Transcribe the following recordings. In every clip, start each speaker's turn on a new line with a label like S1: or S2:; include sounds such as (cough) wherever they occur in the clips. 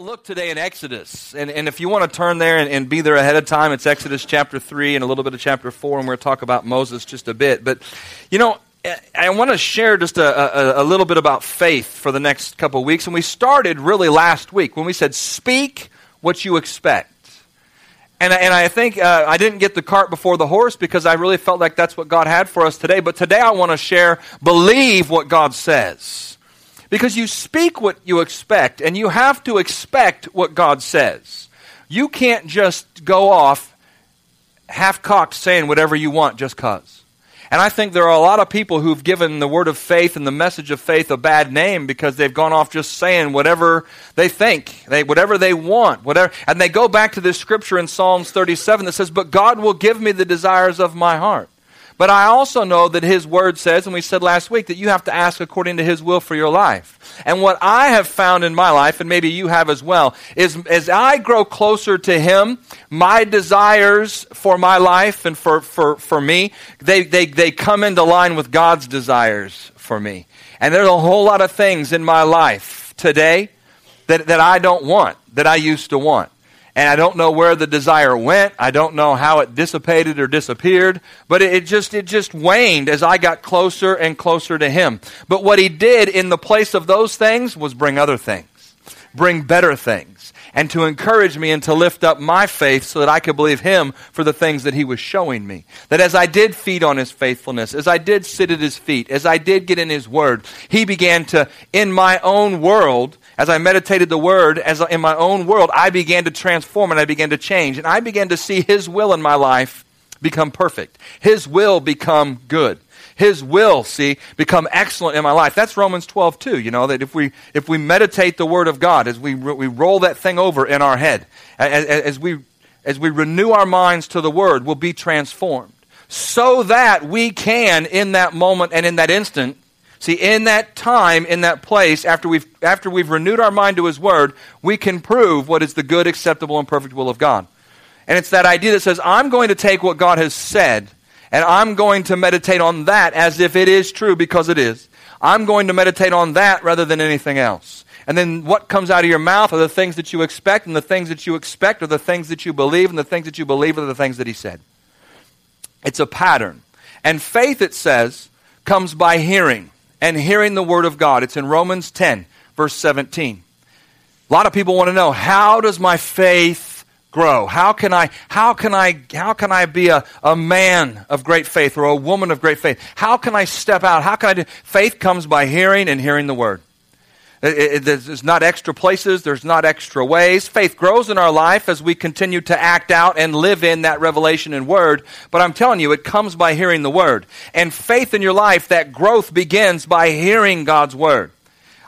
S1: look today in Exodus. And, and if you want to turn there and, and, be there ahead of time, it's Exodus chapter 3 and a little bit of chapter 4, and we're going to talk about Moses just a bit. But, you know, I want to share just a, a, a little bit about faith for the next couple weeks. And we started really last week when we said, Speak what you expect. And, and I think uh, I didn't get the cart before the horse because I really felt like that's what God had for us today. But today I want to share, believe what God says. Because you speak what you expect, and you have to expect what God says. You can't just go off half cocked saying whatever you want just because. And I think there are a lot of people who've given the word of faith and the message of faith a bad name because they've gone off just saying whatever they think, they, whatever they want, whatever. And they go back to this scripture in Psalms 37 that says, But God will give me the desires of my heart. But I also know that His Word says, and we said last week, that you have to ask according to His will for your life. And what I have found in my life, and maybe you have as well, is as I grow closer to Him, my desires for my life and for, for, for me, they, they, they come into line with God's desires for me. And there's a whole lot of things in my life today that, that I don't want, that I used to want and I don't know where the desire went. I don't know how it dissipated or disappeared, but it, just it just waned as I got closer and closer to him. But what he did in the place of those things was bring other things. Bring better things and to encourage me and to lift up my faith so that I could believe him for the things that he was showing me. That as I did feed on his faithfulness, as I did sit at his feet, as I did get in his word, he began to, in my own world, as I meditated the word, as in my own world, I began to transform and I began to change. And I began to see His will in my life become perfect. His will become good. His will, see, become excellent in my life. That's Romans 12, too. You know, that if we, if we meditate the Word of God, as we, we roll that thing over in our head, as, as, we, as we renew our minds to the Word, we'll be transformed. So that we can, in that moment and in that instant, See, in that time, in that place, after we've, after we've renewed our mind to His Word, we can prove what is the good, acceptable, and perfect will of God. And it's that idea that says, I'm going to take what God has said, and I'm going to meditate on that as if it is true because it is. I'm going to meditate on that rather than anything else. And then what comes out of your mouth are the things that you expect, and the things that you expect are the things that you believe, and the things that you believe are the things that He said. It's a pattern. And faith, it says, comes by hearing and hearing the word of God. It's in Romans 10, verse 17. A lot of people want to know how does my faith grow? How can I, how can I, how can I be a, a man of great faith or a woman of great faith? How can I step out? How can I do? Faith comes by hearing and hearing the word. It, it, there's not extra places, there's not extra ways. Faith grows in our life as we continue to act out and live in that revelation and word. But I'm telling you, it comes by hearing the word. And faith in your life, that growth begins by hearing God's word.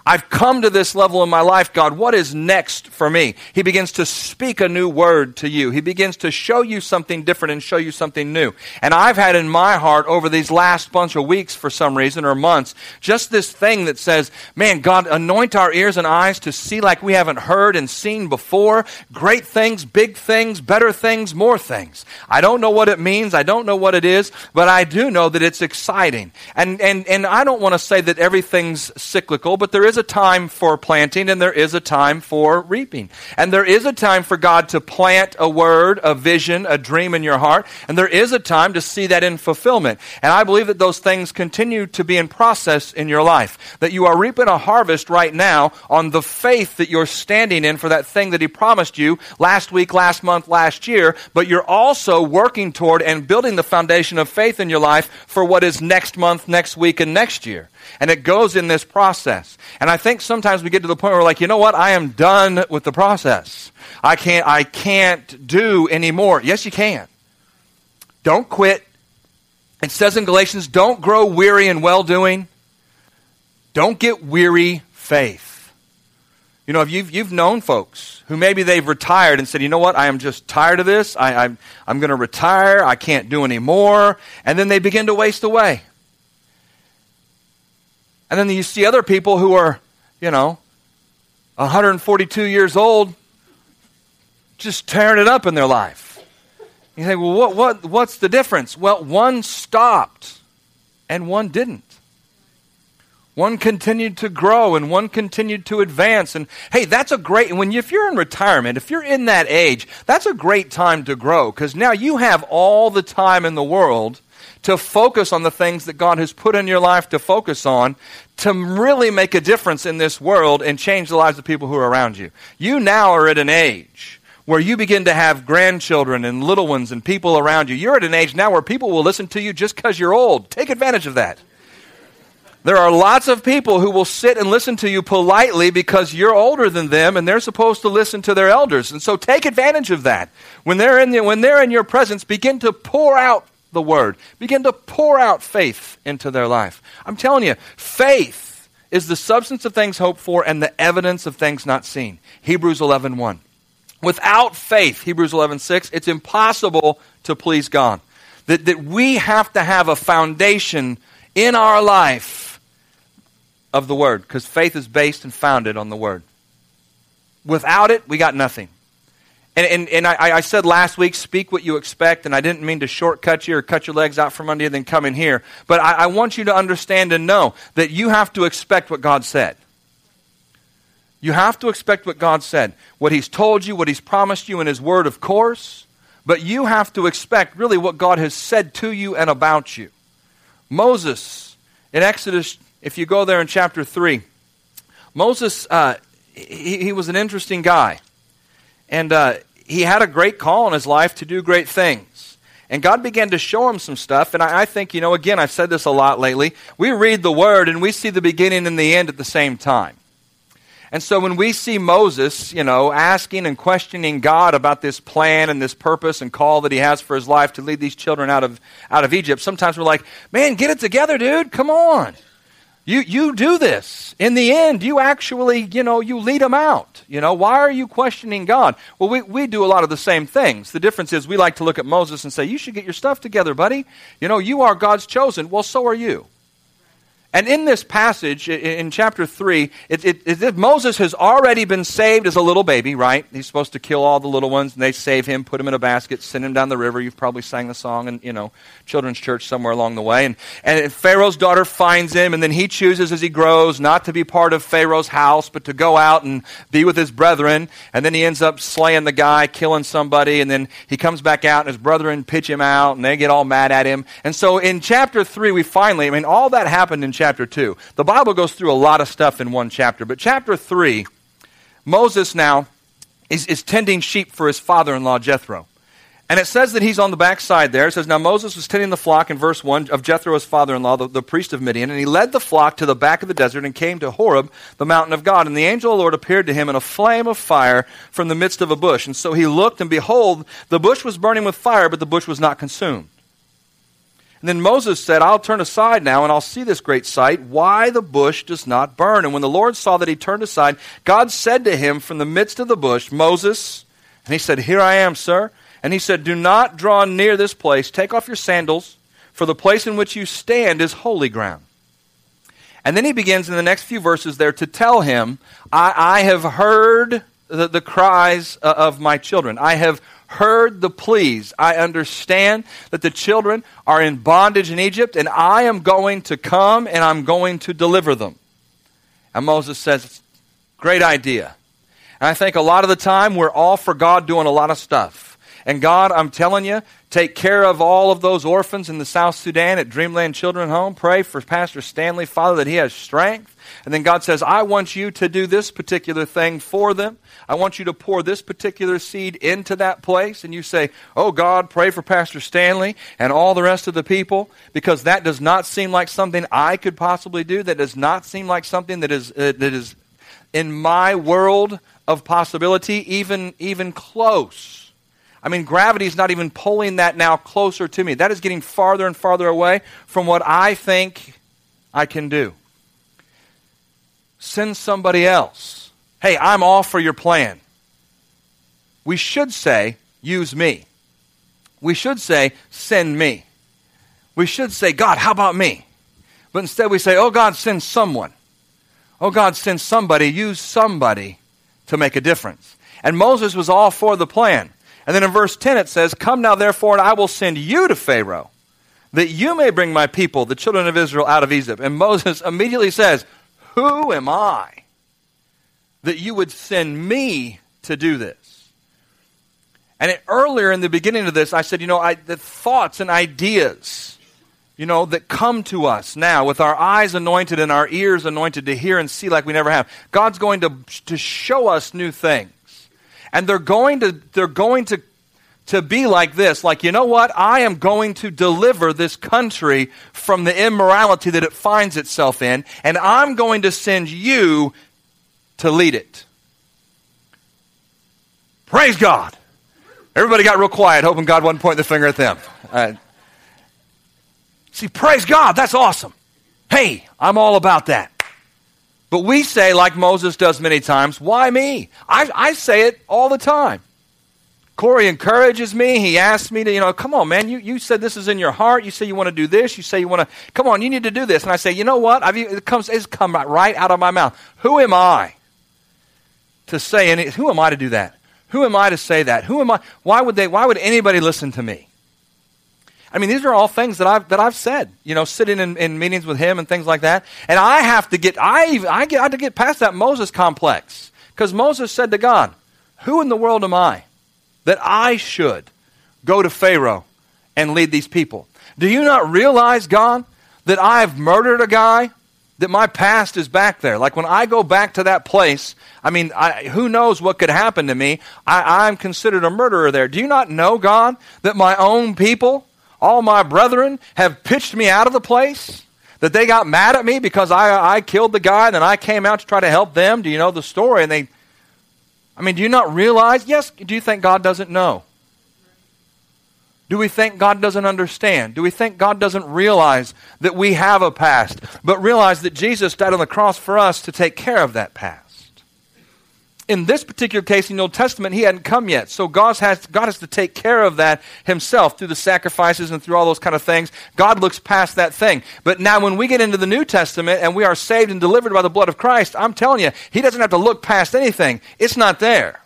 S1: I've come to this level in my life, God. What is next for me? He begins to speak a new word to you. He begins to show you something different and show you something new. And I've had in my heart over these last bunch of weeks, for some reason, or months, just this thing that says, man, God, anoint our ears and eyes to see like we haven't heard and seen before. Great things, big things, better things, more things. I don't know what it means. I don't know what it is, but I do know that it's exciting. And, and, and I don't want to say that everything's cyclical, but there is is a time for planting and there is a time for reaping. And there is a time for God to plant a word, a vision, a dream in your heart. And there is a time to see that in fulfillment. And I believe that those things continue to be in process in your life. That you are reaping a harvest right now on the faith that you're standing in for that thing that He promised you last week, last month, last year. But you're also working toward and building the foundation of faith in your life for what is next month, next week, and next year. And it goes in this process. And I think sometimes we get to the point where we're like, you know what? I am done with the process. I can't, I can't do anymore. Yes, you can. Don't quit. It says in Galatians, don't grow weary in well doing. Don't get weary faith. You know, if you've, you've known folks who maybe they've retired and said, you know what, I am just tired of this. I, I'm, I'm going to retire. I can't do anymore. And then they begin to waste away. And then you see other people who are, you know, 142 years old, just tearing it up in their life. You think, well, what, what, what's the difference? Well, one stopped and one didn't. One continued to grow and one continued to advance. And hey, that's a great, when you, if you're in retirement, if you're in that age, that's a great time to grow because now you have all the time in the world to focus on the things that God has put in your life to focus on to really make a difference in this world and change the lives of people who are around you. You now are at an age where you begin to have grandchildren and little ones and people around you. You're at an age now where people will listen to you just because you're old. Take advantage of that. There are lots of people who will sit and listen to you politely because you're older than them and they're supposed to listen to their elders. And so take advantage of that. When they're in, the, when they're in your presence, begin to pour out the word. Begin to pour out faith into their life. I'm telling you, faith is the substance of things hoped for and the evidence of things not seen. Hebrews 11:1. 1. Without faith, Hebrews 11:6, it's impossible to please God. That, that we have to have a foundation in our life of the Word, because faith is based and founded on the Word. Without it, we got nothing. And, and, and I, I, said last week, speak what you expect, and I didn't mean to shortcut you or cut your legs out from under you, then come in here. But I, I want you to understand and know that you have to expect what God said. You have to expect what God said. What He's told you, what He's promised you in His Word, of course. But you have to expect really what God has said to you and about you. Moses, in Exodus if you go there in chapter 3, Moses, uh, he, he, was an interesting guy. And uh, he had a great call in his life to do great things. And God began to show him some stuff. And I, I think, you know, again, I've said this a lot lately. We read the word and we see the beginning and the end at the same time. And so when we see Moses, you know, asking and questioning God about this plan and this purpose and call that he has for his life to lead these children out of, out of Egypt, sometimes we're like, man, get it together, dude. Come on. You, you do this. In the end, you actually, you know, you lead them out. You know, why are you questioning God? Well, we, we do a lot of the same things. The difference is we like to look at Moses and say, you should get your stuff together, buddy. You know, you are God's chosen. Well, so are you. And in this passage, in chapter 3, it, it, it, Moses has already been saved as a little baby, right? He's supposed to kill all the little ones, and they save him, put him in a basket, send him down the river. You've probably sang the song in, you know, children's church somewhere along the way. And, and Pharaoh's daughter finds him, and then he chooses as he grows not to be part of Pharaoh's house, but to go out and be with his brethren. And then he ends up slaying the guy, killing somebody, and then he comes back out, and his brethren pitch him out, and they get all mad at him. And so in chapter 3, we finally, I mean, all that happened in chapter 2. The Bible goes through a lot of stuff in one chapter, but chapter 3, Moses now is, is tending sheep for his father in law, Jethro. And it says that he's on the backside there. It says, Now Moses was tending the flock in verse 1 of Jethro, his father in law, the, the, priest of Midian, and he led the flock to the back of the desert and came to Horeb, the mountain of God. And the angel of the Lord appeared to him in a flame of fire from the midst of a bush. And so he looked, and behold, the bush was burning with fire, but the bush was not consumed. And then Moses said, I'll turn aside now and I'll see this great sight, why the bush does not burn. And when the Lord saw that he turned aside, God said to him from the midst of the bush, Moses, and he said, Here I am, sir. And he said, Do not draw near this place. Take off your sandals, for the place in which you stand is holy ground. And then he begins in the next few verses there to tell him, I, I have heard the, the cries uh, of my children. I have heard the pleas. I understand that the children are in bondage in Egypt, and I am going to come and I'm going to deliver them. And Moses says, Great idea. And I think a lot of the time we're all for God doing a lot of stuff. And God, I'm telling you, take care of all of those orphans in the South Sudan at Dreamland Children Home. Pray for Pastor Stanley, Father, that he has strength. And then God says, I want you to do this particular thing for them. I want you to pour this particular seed into that place. And you say, Oh God, pray for Pastor Stanley and all the rest of the people, because that does not seem like something I could possibly do. That does not seem like something that is, uh, that is in my world of possibility, even, even close. I mean, gravity is not even pulling that now closer to me. That is getting farther and farther away from what I think I can do. Send somebody else. Hey, I'm all for your plan. We should say, use me. We should say, send me. We should say, God, how about me? But instead we say, oh, God, send someone. Oh, God, send somebody, use somebody to make a difference. And Moses was all for the plan. And then in verse 10 it says, Come now therefore, and I will send you to Pharaoh, that you may bring my people, the children of Israel, out of Egypt. And Moses (laughs) immediately says, Who am I that you would send me to do this? And it, earlier in the beginning of this, I said, you know, I, the thoughts and ideas, you know, that come to us now with our eyes anointed and our ears anointed to hear and see like we never have. God's going to, to show us new things. And they're going to, they're going to to be like this like, you know what? I am going to deliver this country from the immorality that it finds itself in, and I'm going to send you to lead it. Praise God. Everybody got real quiet, hoping God wasn't pointing the finger at them. Uh, see, praise God. That's awesome. Hey, I'm all about that. But we say, like Moses does many times, why me? I, I say it all the time. Corey encourages me. He asks me to, you know, come on, man. You, you said this is in your heart. You say you want to do this. You say you want to, come on, you need to do this. And I say, you know what? I've, it comes, it's come right out of my mouth. Who am I to say any, who am I to do that? Who am I to say that? Who am I? Why would they, why would anybody listen to me? I mean, these are all things that I've, that I've said, you know, sitting in, in meetings with him and things like that. And I have to get, I, I, get, I have to get past that Moses complex. Because Moses said to God, who in the world am I? That I should go to Pharaoh and lead these people. Do you not realize, God, that I've murdered a guy? That my past is back there. Like when I go back to that place, I mean, I, who knows what could happen to me? I, I'm considered a murderer there. Do you not know, God, that my own people, all my brethren, have pitched me out of the place? That they got mad at me because I, I killed the guy and then I came out to try to help them? Do you know the story? And they I mean, do you not realize? Yes, do you think God doesn't know? Do we think God doesn't understand? Do we think God doesn't realize that we have a past, but realize that Jesus died on the cross for us to take care of that past? In this particular case in the Old Testament, he hadn't come yet. So God has, God has to take care of that himself through the sacrifices and through all those kind of things. God looks past that thing. But now when we get into the New Testament and we are saved and delivered by the blood of Christ, I'm telling you, he doesn't have to look past anything. It's not there.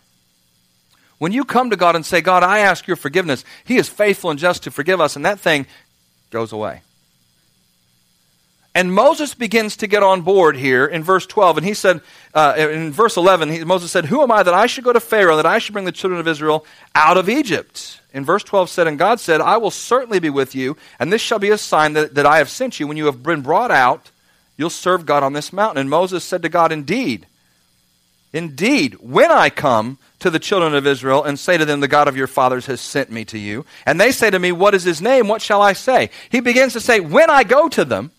S1: When you come to God and say, God, I ask your forgiveness, he is faithful and just to forgive us, and that thing goes away. And Moses begins to get on board here in verse 12. And he said, uh, in verse 11, he, Moses said, Who am I that I should go to Pharaoh, that I should bring the children of Israel out of Egypt? In verse 12 said, And God said, I will certainly be with you, and this shall be a sign that, that I have sent you. When you have been brought out, you'll serve God on this mountain. And Moses said to God, Indeed, indeed, when I come to the children of Israel and say to them, The God of your fathers has sent me to you, and they say to me, What is his name? What shall I say? He begins to say, When I go to them,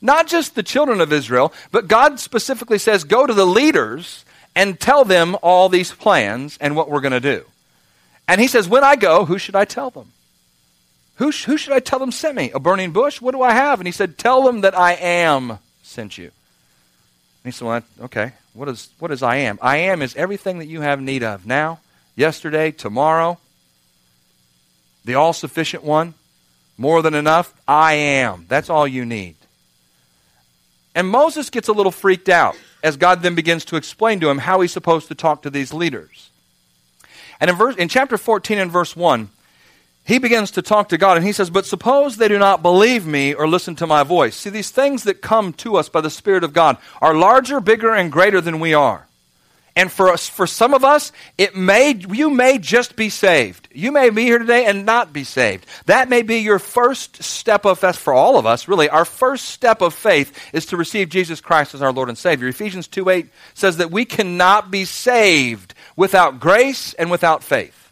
S1: not just the children of Israel, but God specifically says, go to the leaders and tell them all these plans and what we're going to do. And he says, when I go, who should I tell them? Who, sh- who should I tell them sent me? A burning bush? What do I have? And he said, tell them that I am sent you. And he said, well, okay, what is, what is I am? I am is everything that you have need of now, yesterday, tomorrow, the all sufficient one, more than enough. I am. That's all you need. And Moses gets a little freaked out as God then begins to explain to him how he's supposed to talk to these leaders. And in, verse, in chapter 14 and verse 1, he begins to talk to God and he says, But suppose they do not believe me or listen to my voice. See, these things that come to us by the Spirit of God are larger, bigger, and greater than we are. And for us, for some of us, it may you may just be saved. You may be here today and not be saved. That may be your first step of faith for all of us, really. Our first step of faith is to receive Jesus Christ as our Lord and Savior. Ephesians 2 8 says that we cannot be saved without grace and without faith.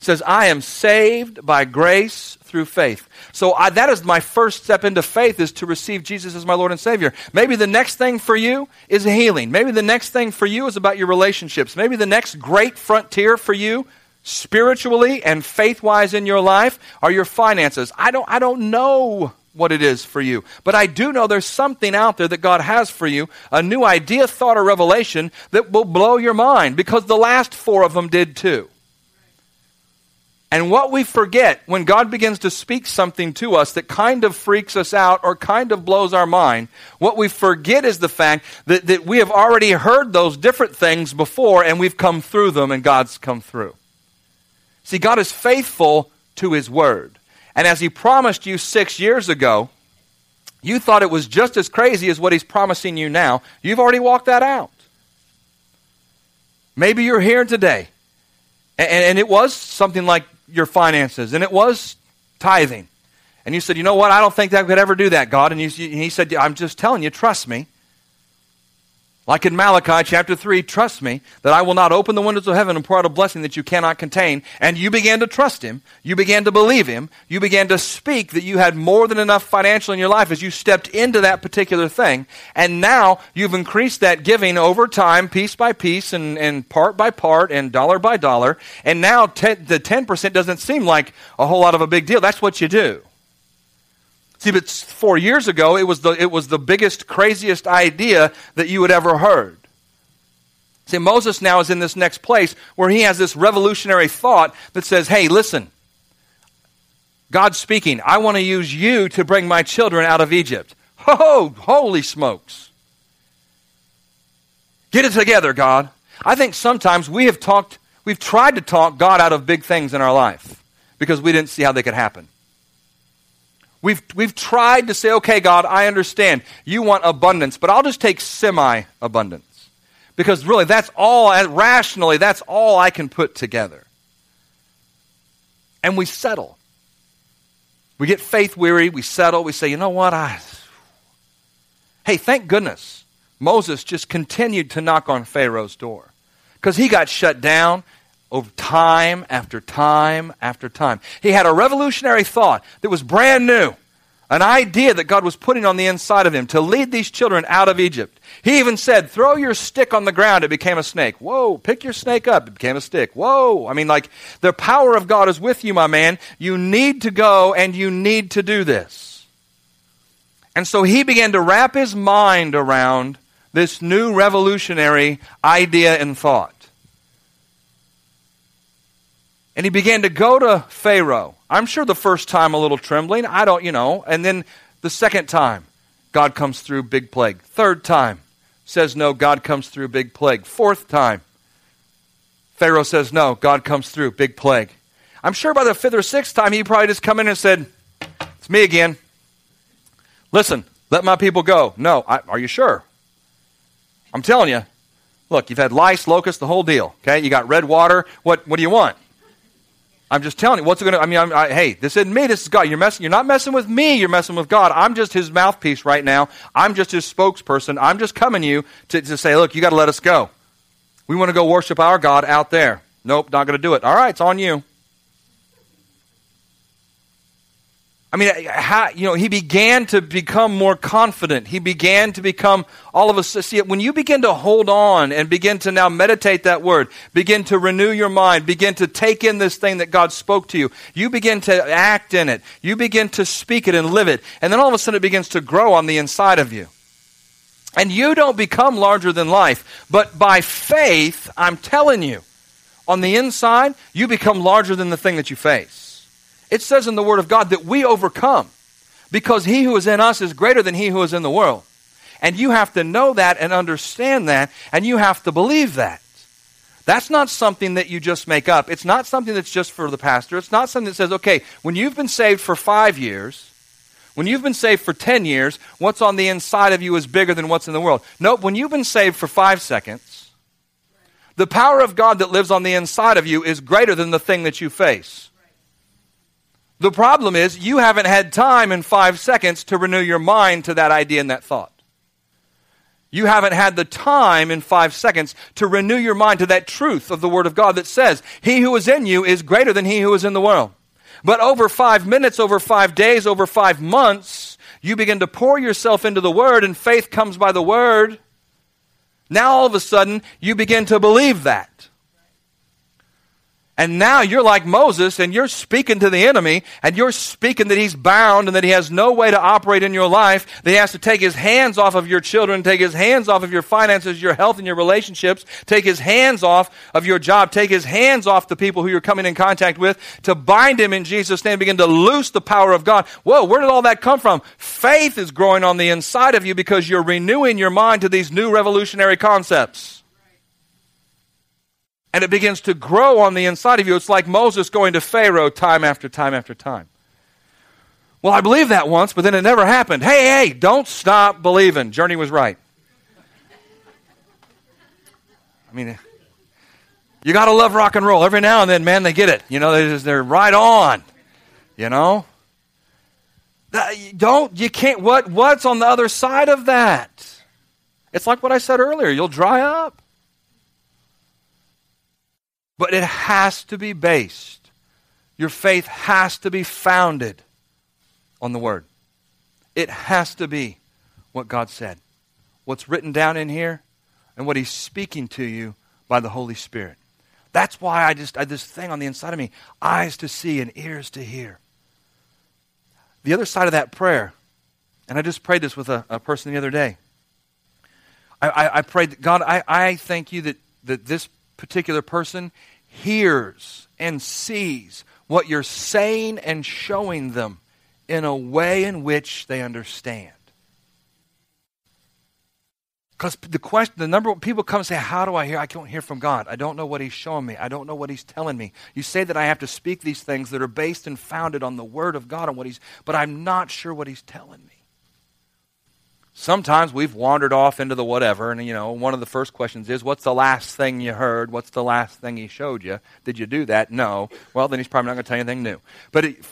S1: Says, I am saved by grace through faith. So I, that is my first step into faith is to receive Jesus as my Lord and Savior. Maybe the next thing for you is healing. Maybe the next thing for you is about your relationships. Maybe the next great frontier for you spiritually and faith-wise in your life are your finances. I don't I don't know what it is for you. But I do know there's something out there that God has for you, a new idea, thought, or revelation that will blow your mind because the last four of them did too. And what we forget when God begins to speak something to us that kind of freaks us out or kind of blows our mind, what we forget is the fact that, that we have already heard those different things before and we've come through them and God's come through. See, God is faithful to His Word. And as he promised you six years ago, you thought it was just as crazy as what he's promising you now. You've already walked that out. Maybe you're here today, and, and, it was something like your finances, and it was tithing. And you said, You know what? I don't think that could ever do that, God. And, you, and he said, I'm just telling you, trust me. Like in Malachi chapter 3, trust me that I will not open the windows of heaven and pour out a blessing that you cannot contain. And you began to trust him. You began to believe him. You began to speak that you had more than enough financial in your life as you stepped into that particular thing. And now you've increased that giving over time, piece by piece and, and part by part and dollar by dollar. And now ten, the 10% doesn't seem like a whole lot of a big deal. That's what you do. See, but four years ago, it was the, it was the biggest, craziest idea that you had ever heard. See, Moses now is in this next place where he has this revolutionary thought that says, hey, listen, God's speaking. I want to use you to bring my children out of Egypt. Ho, holy smokes. Get it together, God. I think sometimes we have talked, we've tried to talk God out of big things in our life because we didn't see how they could happen. We've, we've tried to say, okay, God, I understand. You want abundance, but I'll just take semi abundance. Because really, that's all, rationally, that's all I can put together. And we settle. We get faith weary, we settle, we say, you know what? I... Hey, thank goodness Moses just continued to knock on Pharaoh's door because he got shut down over time after time after time. He had a revolutionary thought that was brand new, an idea that God was putting on the inside of him to lead these children out of Egypt. He even said, Throw your stick on the ground, it became a snake. Whoa, pick your snake up, it became a stick. Whoa. I mean, like, the power of God is with you, my man. You need to go and you need to do this. And so he began to wrap his mind around this new revolutionary idea and thought. And he began to go to Pharaoh. I'm sure the first time a little trembling. I don't, you know. And then the second time, God comes through, big plague. Third time, says no, God comes through, big plague. Fourth time, Pharaoh says no, God comes through, big plague. I'm sure by the fifth or sixth time, he probably just come in and said, It's me again. Listen, let my people go. No, I, are you sure? I'm telling you. Look, you've had lice, locusts, the whole deal. Okay, you got red water. What, what do you want? I'm just telling you, what's it going to, I mean, I'm, I, hey, this isn't me, this is God. You're messing, you're not messing with me, you're messing with God. I'm just his mouthpiece right now. I'm just his spokesperson. I'm just coming to you to, to say, look, you got to let us go. We want to go worship our God out there. Nope, not going to do it. All right, it's on you. I mean, how, you know, he began to become more confident. He began to become all of us. See, when you begin to hold on and begin to now meditate that word, begin to renew your mind, begin to take in this thing that God spoke to you, you begin to act in it. You begin to speak it and live it. And then all of a sudden it begins to grow on the inside of you. And you don't become larger than life. But by faith, I'm telling you, on the inside, you become larger than the thing that you face. It says in the Word of God that we overcome because he who is in us is greater than he who is in the world. And you have to know that and understand that, and you have to believe that. That's not something that you just make up. It's not something that's just for the pastor. It's not something that says, okay, when you've been saved for five years, when you've been saved for 10 years, what's on the inside of you is bigger than what's in the world. Nope, when you've been saved for five seconds, the power of God that lives on the inside of you is greater than the thing that you face. The problem is you haven't had time in five seconds to renew your mind to that idea and that thought. You haven't had the time in five seconds to renew your mind to that truth of the Word of God that says, He who is in you is greater than he who is in the world. But over five minutes, over five days, over five months, you begin to pour yourself into the Word, and faith comes by the Word. Now all of a sudden, you begin to believe that. And now you're like Moses and you're speaking to the enemy and you're speaking that he's bound and that he has no way to operate in your life, that he has to take his hands off of your children, take his hands off of your finances, your health, and your relationships, take his hands off of your job, take his hands off the people who you're coming in contact with, to bind him in Jesus' name, begin to loose the power of God. Whoa, where did all that come from? Faith is growing on the inside of you because you're renewing your mind to these new revolutionary concepts and it begins to grow on the inside of you. It's like Moses going to Pharaoh time after time after time. Well, I believed that once, but then it never happened. Hey, hey, don't stop believing. Journey was right. I mean, you got to love rock and roll. Every now and then, man, they get it. You know, they're, just, they're right on. You know? Don't, you can't, what, what's on the other side of that? It's like what I said earlier you'll dry up. But it has to be based. Your faith has to be founded on the Word. It has to be what God said. What's written down in here and what He's speaking to you by the Holy Spirit. That's why I just I this thing on the inside of me, eyes to see and ears to hear. The other side of that prayer, and I just prayed this with a, a person the other day. I, I, I prayed, God, I, I thank you that, that this particular person hears and sees what you're saying and showing them in a way in which they understand. Because the question, the number of people come and say, How do I hear? I can't hear from God. I don't know what He's showing me. I don't know what He's telling me. You say that I have to speak these things that are based and founded on the Word of God and what He's, but I'm not sure what He's telling me. Sometimes we've wandered off into the whatever, and you know, one of the first questions is, What's the last thing you heard? What's the last thing He showed you? Did you do that? No. Well, then He's probably not going to tell you anything new. But it,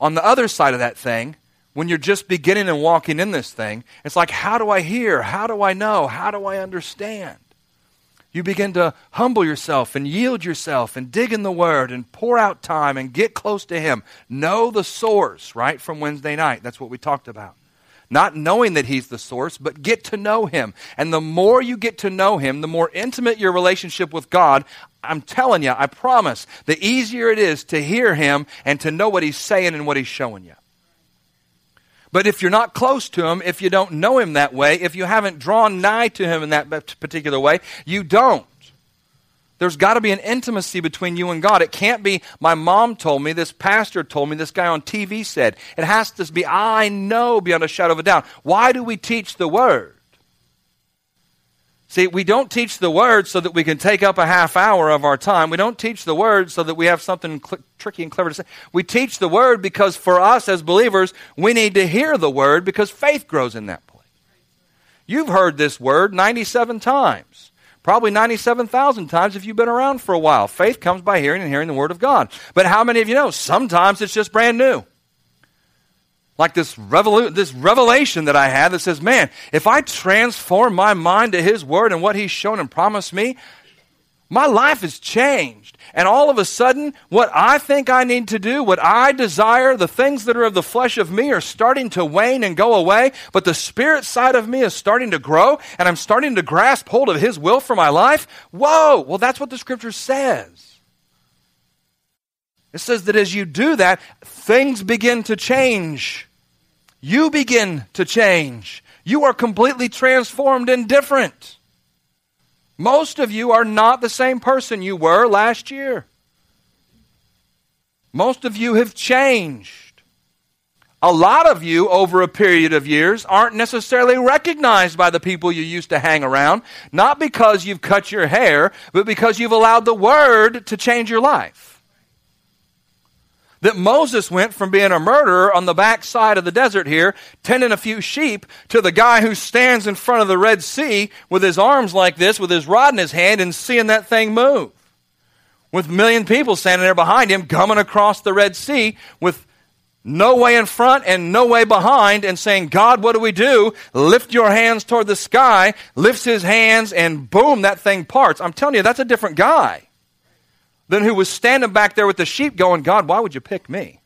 S1: on the other side of that thing, when you're just beginning and walking in this thing, it's like, how do I hear? How do I know? How do I understand? You begin to humble yourself and yield yourself and dig in the Word and pour out time and get close to Him. Know the source, right, from Wednesday night. That's what we talked about. Not knowing that He's the source, but get to know Him. And the more you get to know Him, the more intimate your relationship with God, I'm telling you, I promise, the easier it is to hear Him and to know what He's saying and what He's showing you. But if you're not close to Him, if you don't know Him that way, if you haven't drawn nigh to Him in that particular way, you don't. There's got to be an intimacy between you and God. It can't be, my mom told me, this pastor told me, this guy on TV said. It has to be, I know beyond a shadow of a doubt. Why do we teach the Word? See, we don't teach the Word so that we can take up a half hour of our time. We don't teach the Word so that we have something cl- tricky and clever to say. We teach the Word because for us as believers, we need to hear the Word because faith grows in that place. You've heard this Word 97 times. Probably 97,000 times if you've been around for a while. Faith comes by hearing and hearing the Word of God. But how many of you know? Sometimes it's just brand new. Like this, revolu- this revelation that I had that says, man, if I transform my mind to His Word and what He's shown and promised me, my life has changed. And all of a sudden, what I think I need to do, what I desire, the things that are of the flesh of me are starting to wane and go away, but the spirit side of me is starting to grow, and I'm starting to grasp hold of His will for my life. Whoa! Well, that's what the scripture says. It says that as you do that, things begin to change. You begin to change. You are completely transformed and different. Most of you are not the same person you were last year. Most of you have changed. A lot of you, over a period of years, aren't necessarily recognized by the people you used to hang around, not because you've cut your hair, but because you've allowed the Word to change your life that Moses went from being a murderer on the backside of the desert here, tending a few sheep, to the guy who stands in front of the Red Sea with his arms like this, with his rod in his hand, and seeing that thing move. With a million people standing there behind him, coming across the Red Sea with no way in front and no way behind, and saying, God, what do we do? Lift your hands toward the sky, lifts his hands, and boom, that thing parts. I'm telling you, that's a different guy than who was standing back there with the sheep going, God, why would you pick me?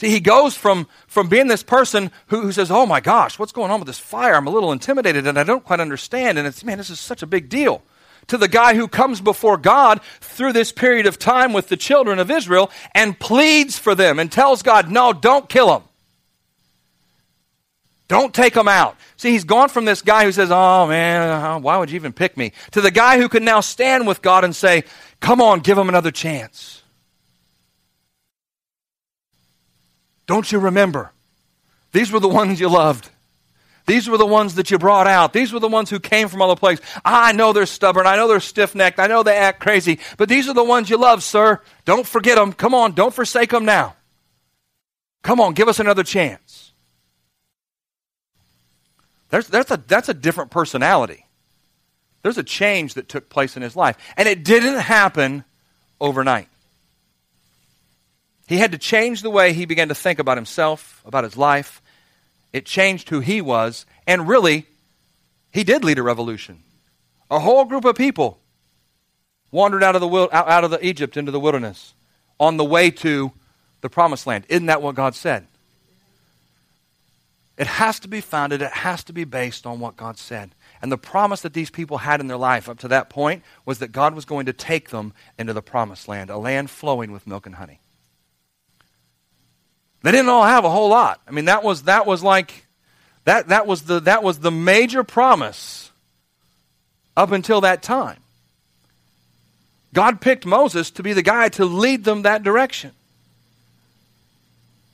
S1: See, he goes from, from being this person who, who says, Oh my gosh, what's going on with this fire? I'm a little intimidated and I don't quite understand. And it's, man, this is such a big deal. To the guy who comes before God through this period of time with the children of Israel and pleads for them and tells God, No, don't kill them. Don't take them out. See, he's gone from this guy who says, Oh man, uh, why would you even pick me? to the guy who can now stand with God and say, Come on, give him another chance. Don't you remember? These were the ones you loved. These were the ones that you brought out. These were the ones who came from all the places. I know they're stubborn. I know they're stiff necked. I know they act crazy. But these are the ones you love, sir. Don't forget them. Come on, don't forsake them now. Come on, give us another chance. There's, that's, a, that's a different personality. There's a change that took place in his life. And it didn't happen overnight. He had to change the way he began to think about himself, about his life. It changed who he was. And really, he did lead a revolution. A whole group of people wandered out of, the, out of the Egypt into the wilderness on the way to the promised land. Isn't that what God said? It has to be founded, it has to be based on what God said. And the promise that these people had in their life up to that point was that God was going to take them into the promised land, a land flowing with milk and honey. They didn't all have a whole lot. I mean, that was that was like that that was the that was the major promise up until that time. God picked Moses to be the guy to lead them that direction.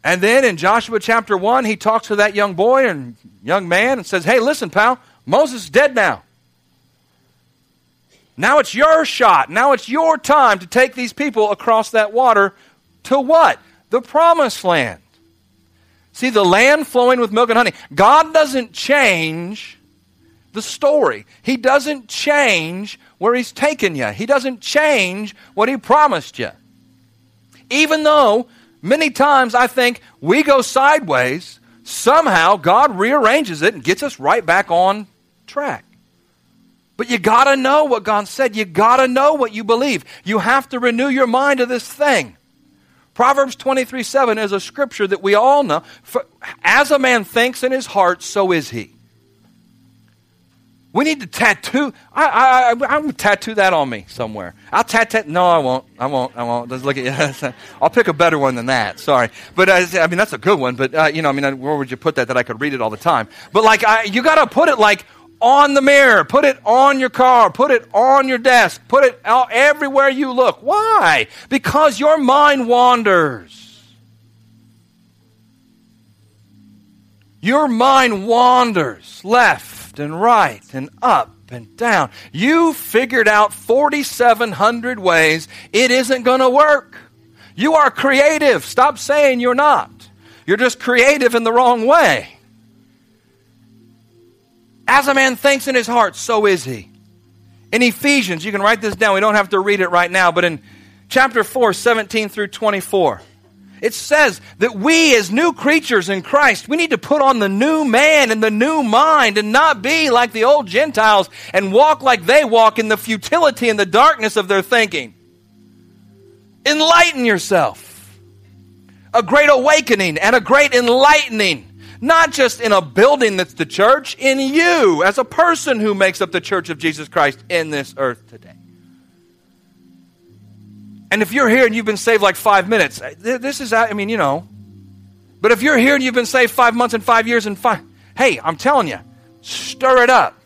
S1: And then in Joshua chapter 1, he talks to that young boy and young man and says, Hey, listen, pal, Moses is dead now. Now it's your shot. Now it's your time to take these people across that water to what? The promised land. See, the land flowing with milk and honey. God doesn't change the story, He doesn't change where He's taken you, He doesn't change what He promised you. Even though Many times I think we go sideways, somehow God rearranges it and gets us right back on track. But you got to know what God said. You got to know what you believe. You have to renew your mind to this thing. Proverbs 23 7 is a scripture that we all know. For, as a man thinks in his heart, so is he. We need to tattoo. I, I, I, I'm tattoo that on me somewhere. I'll tattoo. No, I won't. I won't. I won't. Just look at you. (laughs) I'll pick a better one than that. Sorry, but uh, I mean that's a good one. But uh, you know, I mean, where would you put that that I could read it all the time? But like, I, you got to put it like on the mirror. Put it on your car. Put it on your desk. Put it out everywhere you look. Why? Because your mind wanders. Your mind wanders left left and right and up and down. You figured out 4,700 ways it isn't going to work. You are creative. Stop saying you're not. You're just creative in the wrong way. As a man thinks in his heart, so is he. In Ephesians, you can write this down. We don't have to read it right now, but in chapter 4, 17 through 24. It says that we, as new creatures in Christ, we need to put on the new man and the new mind and not be like the old Gentiles and walk like they walk in the futility and the darkness of their thinking. Enlighten yourself. A great awakening and a great enlightening, not just in a building that's the church, in you as a person who makes up the church of Jesus Christ in this earth today. And if you're here and you've been saved like five minutes, uh, this is, I mean, you know. But if you're here and you've been saved five months and five years and five, hey, I'm telling you, stir it up.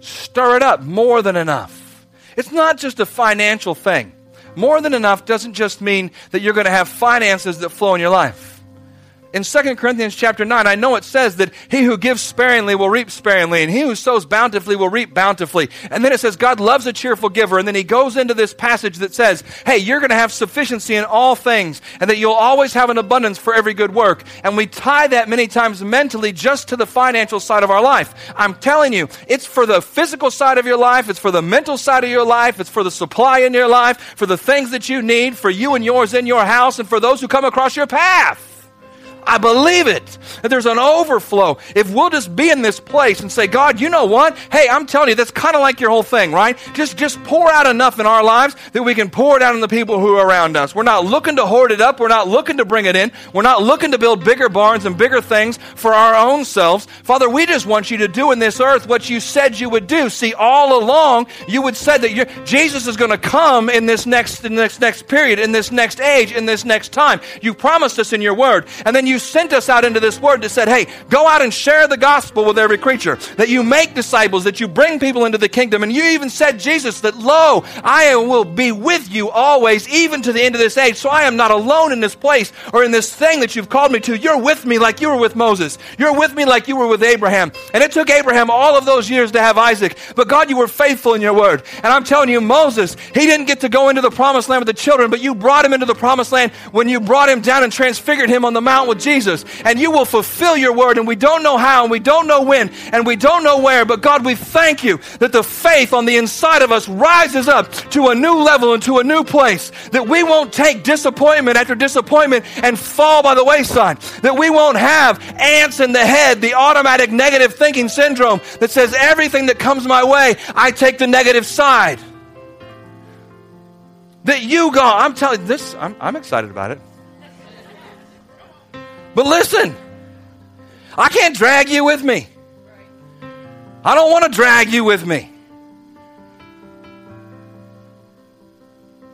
S1: Stir it up more than enough. It's not just a financial thing. More than enough doesn't just mean that you're going to have finances that flow in your life in 2 Corinthians chapter 9, I know it says that he who gives sparingly will reap sparingly, and he who sows bountifully will reap bountifully. And then it says God loves a cheerful giver. And then he goes into this passage that says, hey, you're going to have sufficiency in all things, and that you'll always have an abundance for every good work. And we tie that many times mentally just to the financial side of our life. I'm telling you, it's for the physical side of your life, it's for the mental side of your life, it's for the supply in your life, for the things that you need, for you and yours in your house, and for those who come across your path. I believe it. That there's an overflow. If we'll just be in this place and say, God, you know what? Hey, I'm telling you, that's kind of like your whole thing, right? Just, just pour out enough in our lives that we can pour it out on the people who are around us. We're not looking to hoard it up. We're not looking to bring it in. We're not looking to build bigger barns and bigger things for our own selves. Father, we just want you to do in this earth what you said you would do. See, all along, you would say that Jesus is going to come in this next, in this next period, in this next age, in this next time. You promised us in your word. And then you you sent us out into this world that said, hey, go out and share the gospel with every creature, that you make disciples, that you bring people into the kingdom. And you even said, Jesus, that lo, I will be with you always, even to the end of this age. So I am not alone in this place or in this thing that you've called me to. You're with me like you were with Moses. You're with me like you were with Abraham. And it took Abraham all of those years to have Isaac. But God, you were faithful in your word. And I'm telling you, Moses, he didn't get to go into the promised land with the children, but you brought him into the promised land when you brought him down and transfigured him on the mount with Jesus. Jesus, and you will fulfill your word. And we don't know how, and we don't know when, and we don't know where. But God, we thank you that the faith on the inside of us rises up to a new level and to a new place. That we won't take disappointment after disappointment and fall by the wayside. That we won't have ants in the head, the automatic negative thinking syndrome that says everything that comes my way, I take the negative side. That you, God, I'm telling this, I'm, I'm excited about it. But listen, I can't drag you with me. I don't want to drag you with me.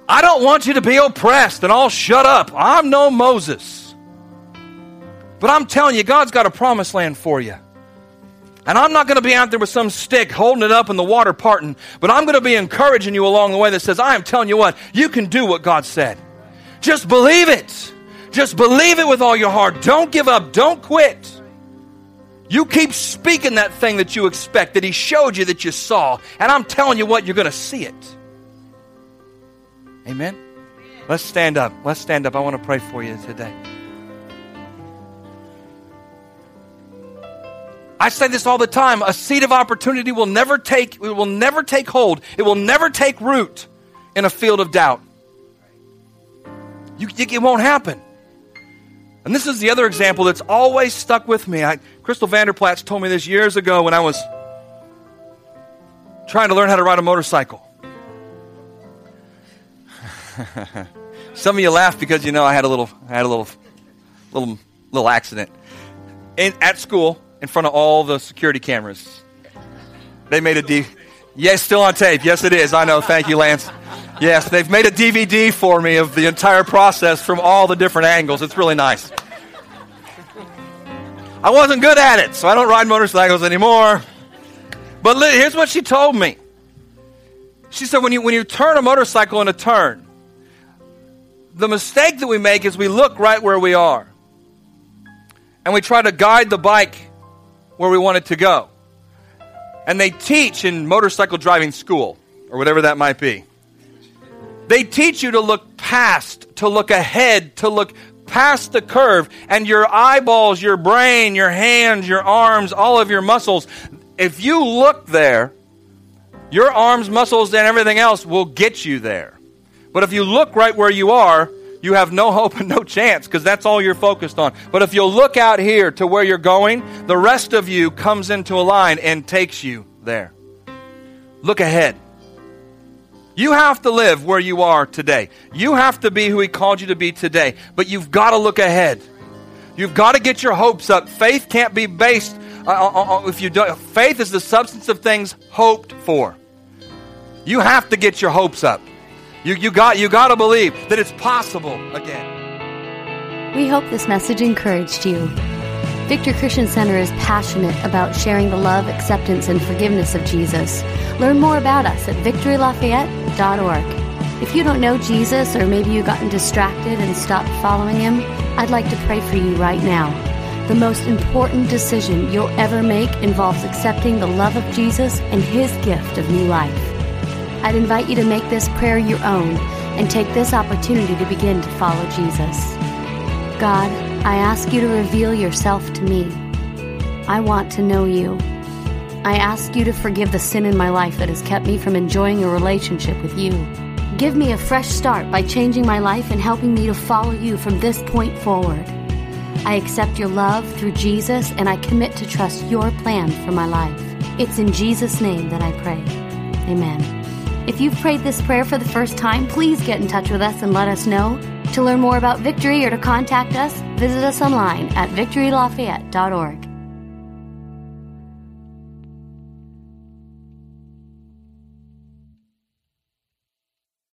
S1: I don't want you to be oppressed and all shut up. I'm no Moses. But I'm telling you, God's got a promised land for you. And I'm not going to be out there with some stick holding it up in the water parting, but I'm going to be encouraging you along the way that says, I am telling you what, you can do what God said. Just believe it. Just believe it with all your heart. Don't give up. Don't quit. You keep speaking that thing that you expect, that He showed you that you saw. And I'm telling you what, you're going to see it. Amen? Let's stand up. Let's stand up. I want to pray for you today. I say this all the time. A seed of opportunity will never take, it will never take hold. It will never take root in a field of doubt. You, it won't happen. And this is the other example that's always stuck with me. I, Crystal Vanderplatz told me this years ago when I was trying to learn how to ride a motorcycle. (laughs) Some of you laugh because you know I had a little, I had a little, little, little accident in, at school in front of all the security cameras. They made a D. Yes, still on tape. Yes, it is. I know. Thank you, Lance. Yes, they've made a DVD for me of the entire process from all the different angles. It's really nice. I wasn't good at it, so I don't ride motorcycles anymore. But here's what she told me. She said, when you, when you turn a motorcycle in a turn, the mistake that we make is we look right where we are. And we try to guide the bike where we want it to go. And they teach in motorcycle driving school, or whatever that might be. They teach you to look past, to look ahead, to look past the curve, and your eyeballs, your brain, your hands, your arms, all of your muscles, if you look there, your arms, muscles, and everything else will get you there. But if you look right where you are, you have no (laughs) hope and no chance because that's all you're focused on. But if you'll look out here to where you're going, the rest of you comes into a line and takes you there. Look ahead. You have to live where you are today. You have to be who He called you to be today. But you've got to look ahead. You've got to get your hopes up. Faith can't be based uh, uh, uh if you don't. Faith is the substance of things hoped for. You have to get your hopes up. You, you, got, you got to believe that it's possible again.
S2: We hope this message encouraged you. Victory Christian Center is passionate about sharing the love, acceptance, and forgiveness of Jesus. Learn more about us at victorylafayette.org. If you don't know Jesus, or maybe you've gotten distracted and stopped following him, I'd like to pray for you right now. The most important decision you'll ever make involves accepting the love of Jesus and his gift of new life. I'd invite you to make this prayer your own and take this opportunity to begin to follow Jesus. God, I ask you to reveal yourself to me. I want to know you. I ask you to forgive the sin in my life that has kept me from enjoying a relationship with you. Give me a fresh start by changing my life and helping me to follow you from this point forward. I accept your love through Jesus and I commit to trust your plan for my life. It's in Jesus' name that I pray. Amen. If you've prayed this prayer for the first time, please get in touch with us and let us know. To learn more about Victory or to contact us, visit us online at victorylafayette.org.